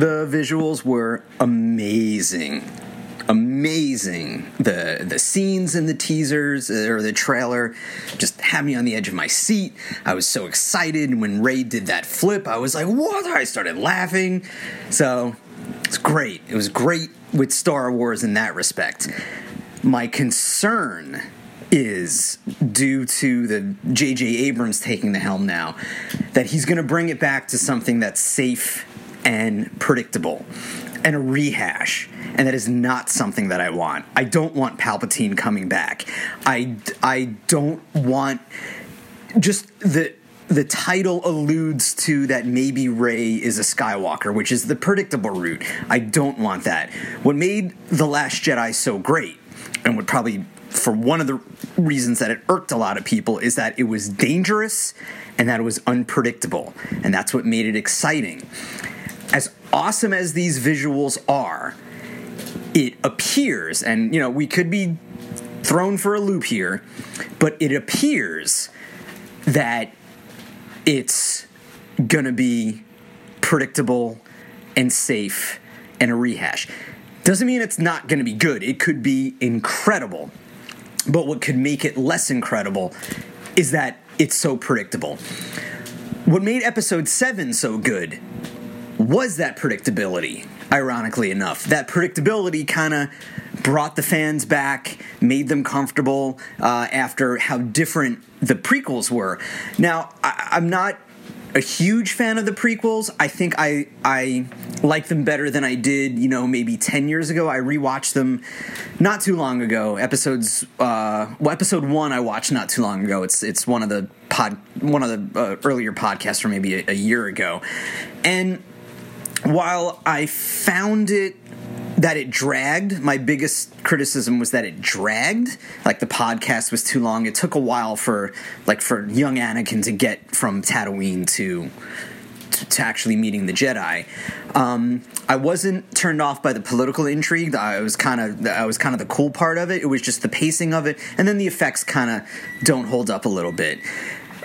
The visuals were amazing. Amazing. The the scenes in the teasers uh, or the trailer just had me on the edge of my seat. I was so excited when Rey did that flip. I was like, "What?" I started laughing. So, it's great. It was great with Star Wars in that respect. My concern is due to the J.J. Abrams taking the helm now that he's going to bring it back to something that's safe and predictable and a rehash and that is not something that I want. I don't want Palpatine coming back. I I don't want just the the title alludes to that maybe Rey is a Skywalker, which is the predictable route. I don't want that. What made The Last Jedi so great, and would probably for one of the reasons that it irked a lot of people, is that it was dangerous and that it was unpredictable. And that's what made it exciting. Awesome as these visuals are, it appears, and you know, we could be thrown for a loop here, but it appears that it's gonna be predictable and safe and a rehash. Doesn't mean it's not gonna be good. It could be incredible. But what could make it less incredible is that it's so predictable. What made episode 7 so good was that predictability, ironically enough. That predictability kind of brought the fans back, made them comfortable uh, after how different the prequels were. Now, I, I'm not a huge fan of the prequels. I think I I like them better than I did, you know, maybe ten years ago. I rewatched them not too long ago. Episodes, uh, well, episode one I watched not too long ago. It's it's one of the pod one of the uh, earlier podcasts from maybe a, a year ago, and while I found it that it dragged. My biggest criticism was that it dragged. Like the podcast was too long. It took a while for like for young Anakin to get from Tatooine to to, to actually meeting the Jedi. Um, I wasn't turned off by the political intrigue. I was kind of I was kind of the cool part of it. It was just the pacing of it, and then the effects kind of don't hold up a little bit.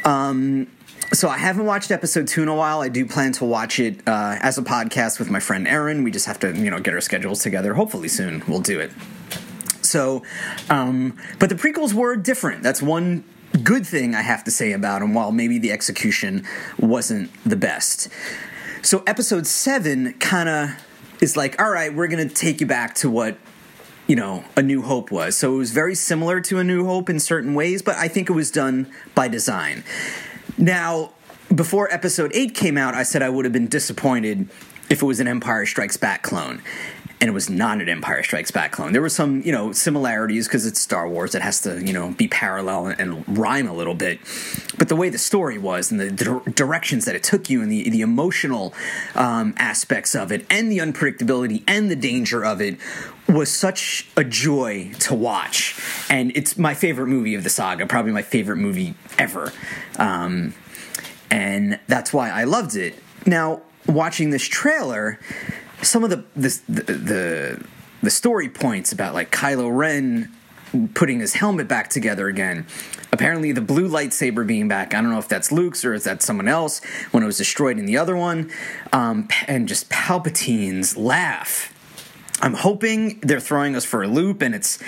Um, so I haven't watched episode two in a while. I do plan to watch it uh, as a podcast with my friend Aaron. We just have to, you know, get our schedules together. Hopefully soon we'll do it. So, um, but the prequels were different. That's one good thing I have to say about them. While maybe the execution wasn't the best. So episode seven kind of is like, all right, we're gonna take you back to what you know, A New Hope was. So it was very similar to A New Hope in certain ways, but I think it was done by design. Now, before episode 8 came out, I said I would have been disappointed if it was an Empire Strikes Back clone. And it was not an Empire Strikes Back clone. There were some, you know, similarities because it's Star Wars. It has to, you know, be parallel and, and rhyme a little bit. But the way the story was and the dir- directions that it took you and the, the emotional um, aspects of it and the unpredictability and the danger of it was such a joy to watch. And it's my favorite movie of the saga, probably my favorite movie ever. Um, and that's why I loved it. Now, watching this trailer, some of the the the, the story points about like Kylo Ren putting his helmet back together again. Apparently, the blue lightsaber being back. I don't know if that's Luke's or if that's someone else when it was destroyed in the other one. Um, and just Palpatine's laugh. I'm hoping they're throwing us for a loop and it's,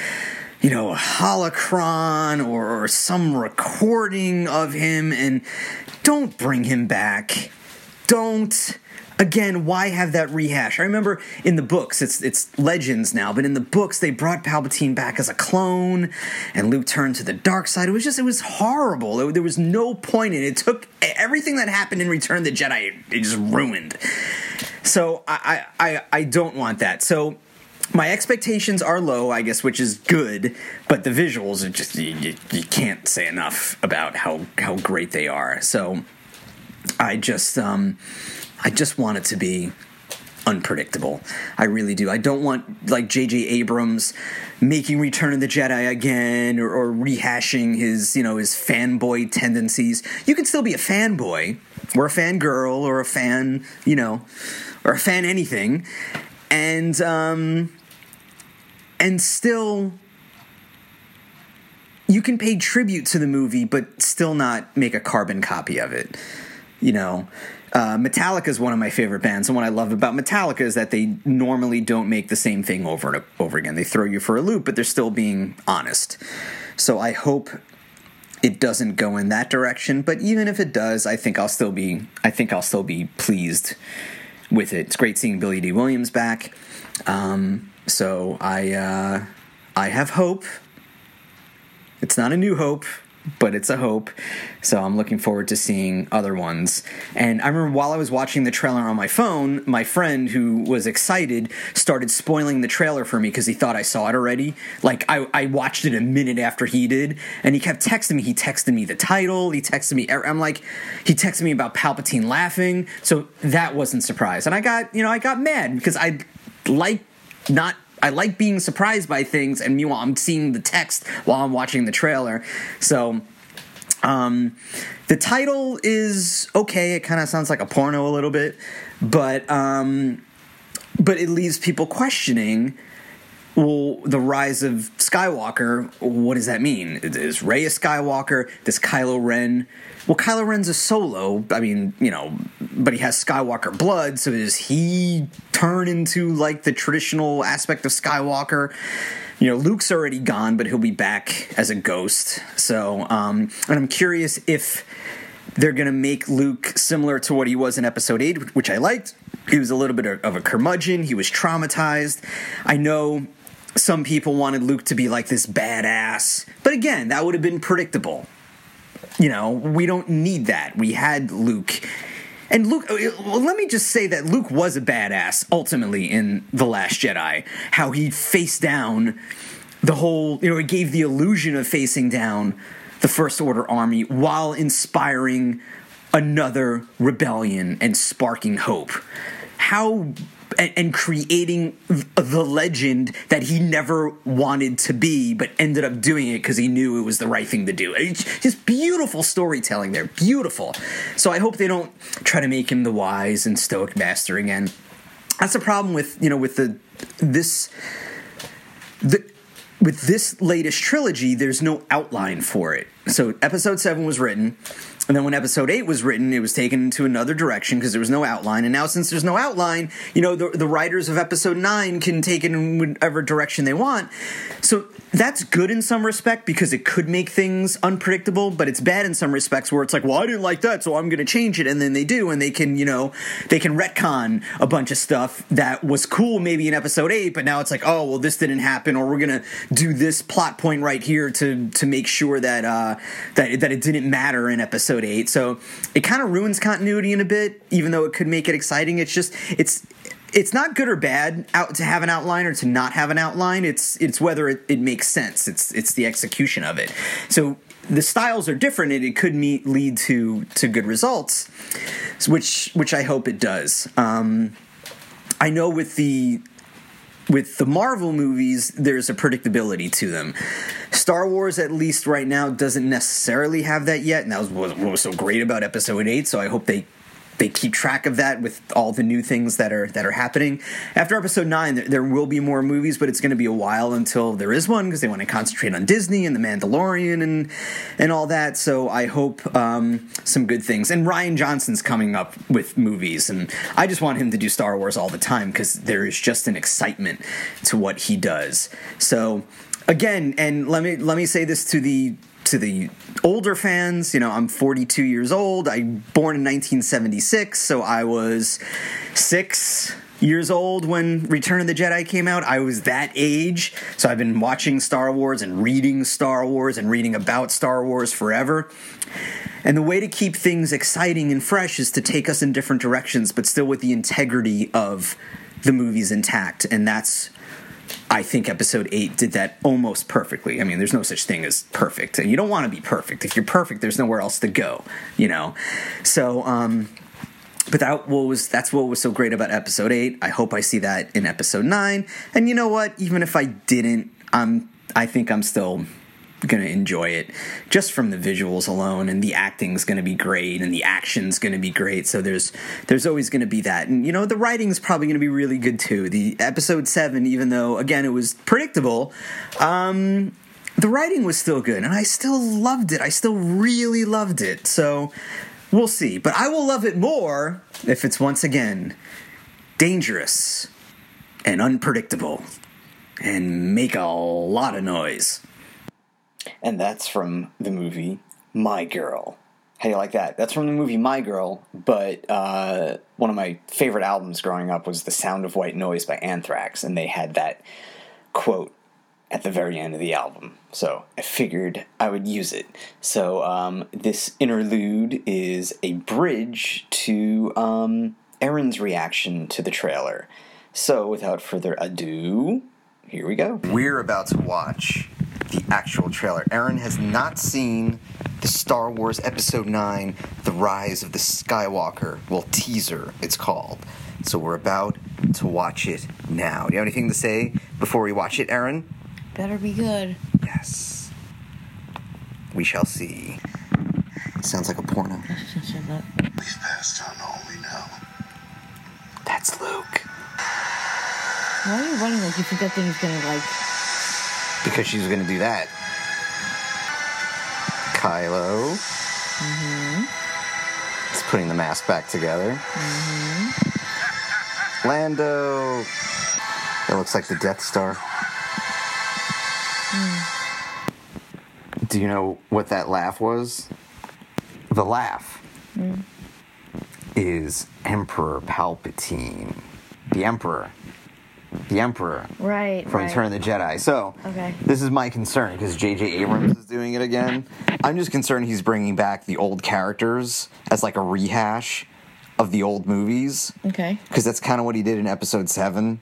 you know, a holocron or, or some recording of him. And don't bring him back. Don't again why have that rehash? I remember in the books it's it's legends now but in the books they brought palpatine back as a clone and luke turned to the dark side. It was just it was horrible. It, there was no point in it. it took everything that happened in return of the jedi it just ruined. So i i i don't want that. So my expectations are low, I guess, which is good, but the visuals are just you, you, you, can't say enough about how how great they are. So I just um I just want it to be unpredictable. I really do. I don't want like J.J. Abrams making Return of the Jedi again or, or rehashing his you know his fanboy tendencies. You can still be a fanboy or a fangirl or a fan you know or a fan anything and um and still you can pay tribute to the movie but still not make a carbon copy of it you know uh, Metallica is one of my favorite bands, and what I love about Metallica is that they normally don't make the same thing over and over again. They throw you for a loop, but they're still being honest. So I hope it doesn't go in that direction. But even if it does, I think I'll still be I think I'll still be pleased with it. It's great seeing Billy Dee Williams back. Um, so I uh, I have hope. It's not a new hope but it's a hope. So I'm looking forward to seeing other ones. And I remember while I was watching the trailer on my phone, my friend who was excited started spoiling the trailer for me because he thought I saw it already. Like I, I watched it a minute after he did, and he kept texting me. He texted me the title. He texted me. Er, I'm like, he texted me about Palpatine laughing. So that wasn't surprise, and I got you know I got mad because I like not I like being surprised by things, and meanwhile, I'm seeing the text while I'm watching the trailer. So, um, the title is okay. It kind of sounds like a porno a little bit, but um, but it leaves people questioning. Well, the rise of Skywalker. What does that mean? Is Rey a Skywalker? Does Kylo Ren well, Kylo Ren's a solo. I mean, you know, but he has Skywalker blood. So does he turn into like the traditional aspect of Skywalker? You know, Luke's already gone, but he'll be back as a ghost. So, um, and I'm curious if they're going to make Luke similar to what he was in Episode Eight, which I liked. He was a little bit of a curmudgeon. He was traumatized. I know some people wanted Luke to be like this badass, but again, that would have been predictable you know, we don't need that. We had Luke. And Luke, uh, let me just say that Luke was a badass ultimately in The Last Jedi. How he faced down the whole, you know, he gave the illusion of facing down the First Order army while inspiring another rebellion and sparking hope. How and, and creating the legend that he never wanted to be, but ended up doing it because he knew it was the right thing to do. It's just beautiful storytelling there, beautiful. So I hope they don't try to make him the wise and stoic master again. That's the problem with you know with the this the with this latest trilogy. There's no outline for it. So episode seven was written and then when episode eight was written, it was taken into another direction because there was no outline. And now, since there's no outline, you know, the, the writers of episode nine can take it in whatever direction they want. So that's good in some respect because it could make things unpredictable, but it's bad in some respects where it's like, well, I didn't like that, so I'm going to change it. And then they do, and they can, you know, they can retcon a bunch of stuff that was cool maybe in episode eight, but now it's like, oh, well, this didn't happen, or we're going to do this plot point right here to to make sure that uh, that that it didn't matter in episode episode 8. So it kind of ruins continuity in a bit, even though it could make it exciting. It's just, it's. It's not good or bad out to have an outline or to not have an outline. It's it's whether it, it makes sense. It's it's the execution of it. So the styles are different and it could meet, lead to to good results which which i hope it does um, i know with the with the Marvel movies, there's a predictability to them. Star Wars, at least right now, doesn't necessarily have that yet, and that was what was so great about Episode Eight. So I hope they they keep track of that with all the new things that are that are happening. After episode nine, there, there will be more movies, but it's going to be a while until there is one because they want to concentrate on Disney and the Mandalorian and and all that. So I hope um, some good things. And Rian Johnson's coming up with movies, and I just want him to do Star Wars all the time because there is just an excitement to what he does. So again, and let me let me say this to the to the older fans, you know, I'm 42 years old. I born in 1976, so I was six years old when Return of the Jedi came out. I was that age, so I've been watching Star Wars and reading Star Wars and reading about Star Wars forever. And the way to keep things exciting and fresh is to take us in different directions, but still with the integrity of the movies intact. And that's I think episode eight did that almost perfectly. I mean, there's no such thing as perfect, and you don't want to be perfect. If you're perfect, there's nowhere else to go, you know. So, um, but that was that's what was so great about episode eight. I hope I see that in episode nine. And you know what? Even if I didn't, I'm I think I'm still going to enjoy it just from the visuals alone and the acting's going to be great and the action's going to be great. So there's there's always going to be that. And you know the writing's probably going to be really good too. The episode 7 even though again it was predictable um the writing was still good and I still loved it. I still really loved it. So We'll see, but I will love it more if it's once again dangerous and unpredictable and make a lot of noise. And that's from the movie My Girl. How do you like that? That's from the movie My Girl, but uh, one of my favorite albums growing up was The Sound of White Noise by Anthrax, and they had that quote at the very end of the album. So I figured I would use it. So um, this interlude is a bridge to um, Aaron's reaction to the trailer. So without further ado, here we go. We're about to watch the actual trailer. Aaron has not seen the Star Wars Episode 9 The Rise of the Skywalker. Well, teaser, it's called. So we're about to watch it now. Do you have anything to say before we watch it, Aaron? Better be good. Yes. We shall see. Sounds like a porno. Shut. We've passed on all we know. That's Luke. Why are you running like you think that thing's gonna like? Because she's gonna do that. Kylo. Mm-hmm. It's putting the mask back together. Mm-hmm. Lando. That looks like the Death Star. Do you know what that laugh was? The laugh is Emperor Palpatine. The Emperor. The Emperor Right. from right. Return of the Jedi. So, Okay. this is my concern because J.J. Abrams is doing it again. I'm just concerned he's bringing back the old characters as like a rehash of the old movies Okay. because that's kind of what he did in Episode Seven.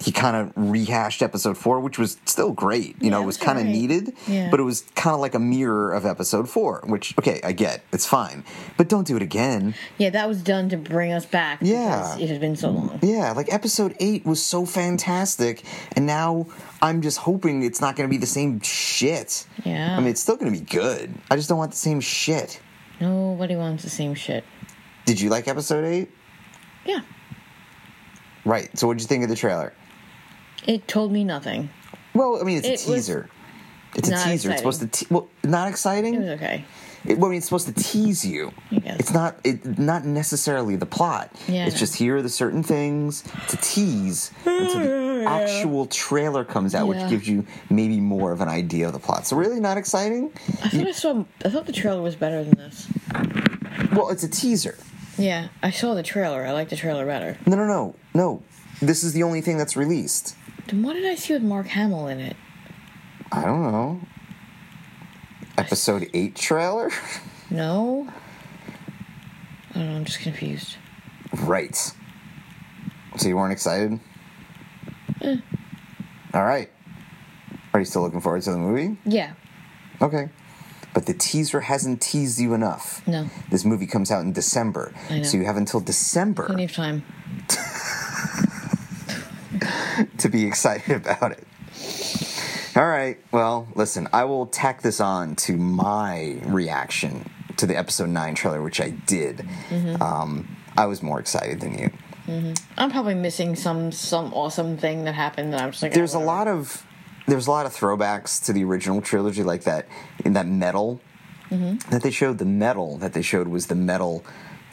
He kind of rehashed Episode Four, which was still great. You know, Yeah, it was it was kind of alright. needed, Yeah. but it was kind of like a mirror of Episode Four. Which, okay, I get, it's fine, but don't do it again. Yeah, that was done to bring us back. Yeah. because It has been so long. Yeah, like episode eight was so fantastic, and now I'm just hoping it's not going to be the same shit. Yeah. I mean, it's still going to be good. I just don't want the same shit. Nobody wants the same shit. Did you like episode eight? Yeah. Right. So, what did you think of the trailer? It told me nothing. Well, I mean, it's a It was teaser. It's a teaser. It's supposed to. Te- well, not exciting. It was okay. It, well, I mean, it's supposed to tease you. It's not. It not necessarily the plot. Yeah, It's just here are the certain things to tease until the actual trailer comes out, which gives you maybe more of an idea of the plot. So really, not exciting. I thought I saw. I thought the trailer was better than this. Well, it's a teaser. Yeah, I saw the trailer. I like the trailer better. No, no, no, no. This is the only thing that's released. Then what did I see with Mark Hamill in it? I don't know. Episode eight trailer. No. Oh, I don't know. I'm just confused. right. So you weren't excited. Eh. All right. Are you still looking forward to the movie? Yeah. Okay. But the teaser hasn't teased you enough. No. This movie comes out in December. So you have until December Plenty of time. To be excited about it. All right. Well, listen, I will tack this on to my reaction to the episode 9 trailer, which I did. Mm-hmm. Um, I was more excited than you. I'm probably missing some some awesome thing that happened that I'm just like. oh, There's a lot of there's a lot of throwbacks to the original trilogy, like that in that metal Mm-hmm. that they showed. The metal that they showed was the medal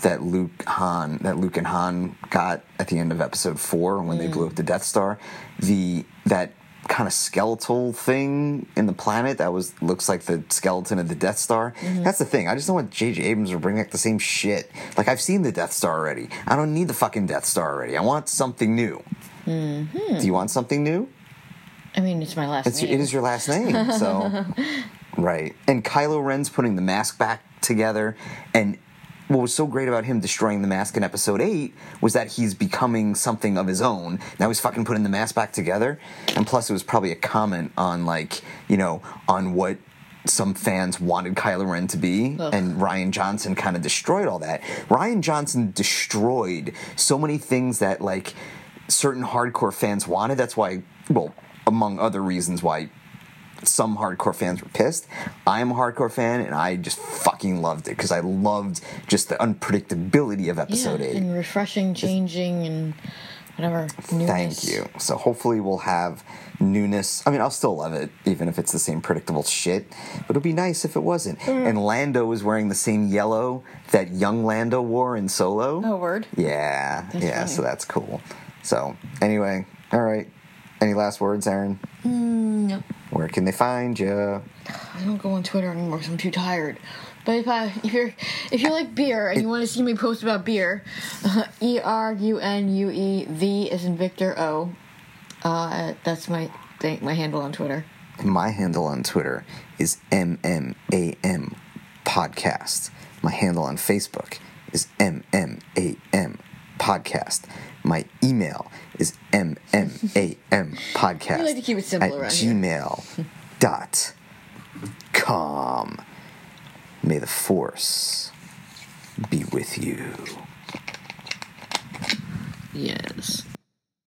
that Luke Han that Luke and Han got at the end of Episode Four when they Mm. blew up the Death Star. The that kind of skeletal thing in the planet that was looks like the skeleton of the Death Star. Mm-hmm. That's the thing. I just don't want J.J. Abrams to bring back the same shit. Like I've seen the Death Star already. I don't need the fucking Death Star already. I want something new. Mm-hmm. Do you want something new? I mean, it's my last It's, name. it is your last name, so right. And Kylo Ren's putting the mask back together, and what was so great about him destroying the mask in Episode Eight was that he's becoming something of his own. Now he's fucking putting the mask back together, and plus it was probably a comment on like you know on what some fans wanted Kylo Ren to be, Ugh. and Rian Johnson kind of destroyed all that. Rian Johnson destroyed so many things that like certain hardcore fans wanted. That's why, well, among other reasons why some hardcore fans were pissed. I'm a hardcore fan, and I just fucking loved it because I loved just the unpredictability of yeah, episode eight. and refreshing, changing, and whatever. Newness. Thank you. So hopefully we'll have newness. I mean, I'll still love it, even if it's the same predictable shit. But it'd be nice if it wasn't. Mm. And Lando was wearing the same yellow that young Lando wore in Solo. Oh, word. Yeah, That's yeah. funny. So that's cool. So anyway, all right. Any last words, Aaron? Mm, no. Where can they find you? I don't go on Twitter anymore because I'm too tired. But if I if you're if you like beer and you want to see me post about beer, E R U N U E V is in Victor O. Uh, that's my thing, my handle on Twitter. My handle on Twitter is MMAM Podcast. My handle on Facebook is MMAM Podcast. My email is MMAM Podcast. Like to keep it simple at around here. gmail dot com. May the force be with you. Yes.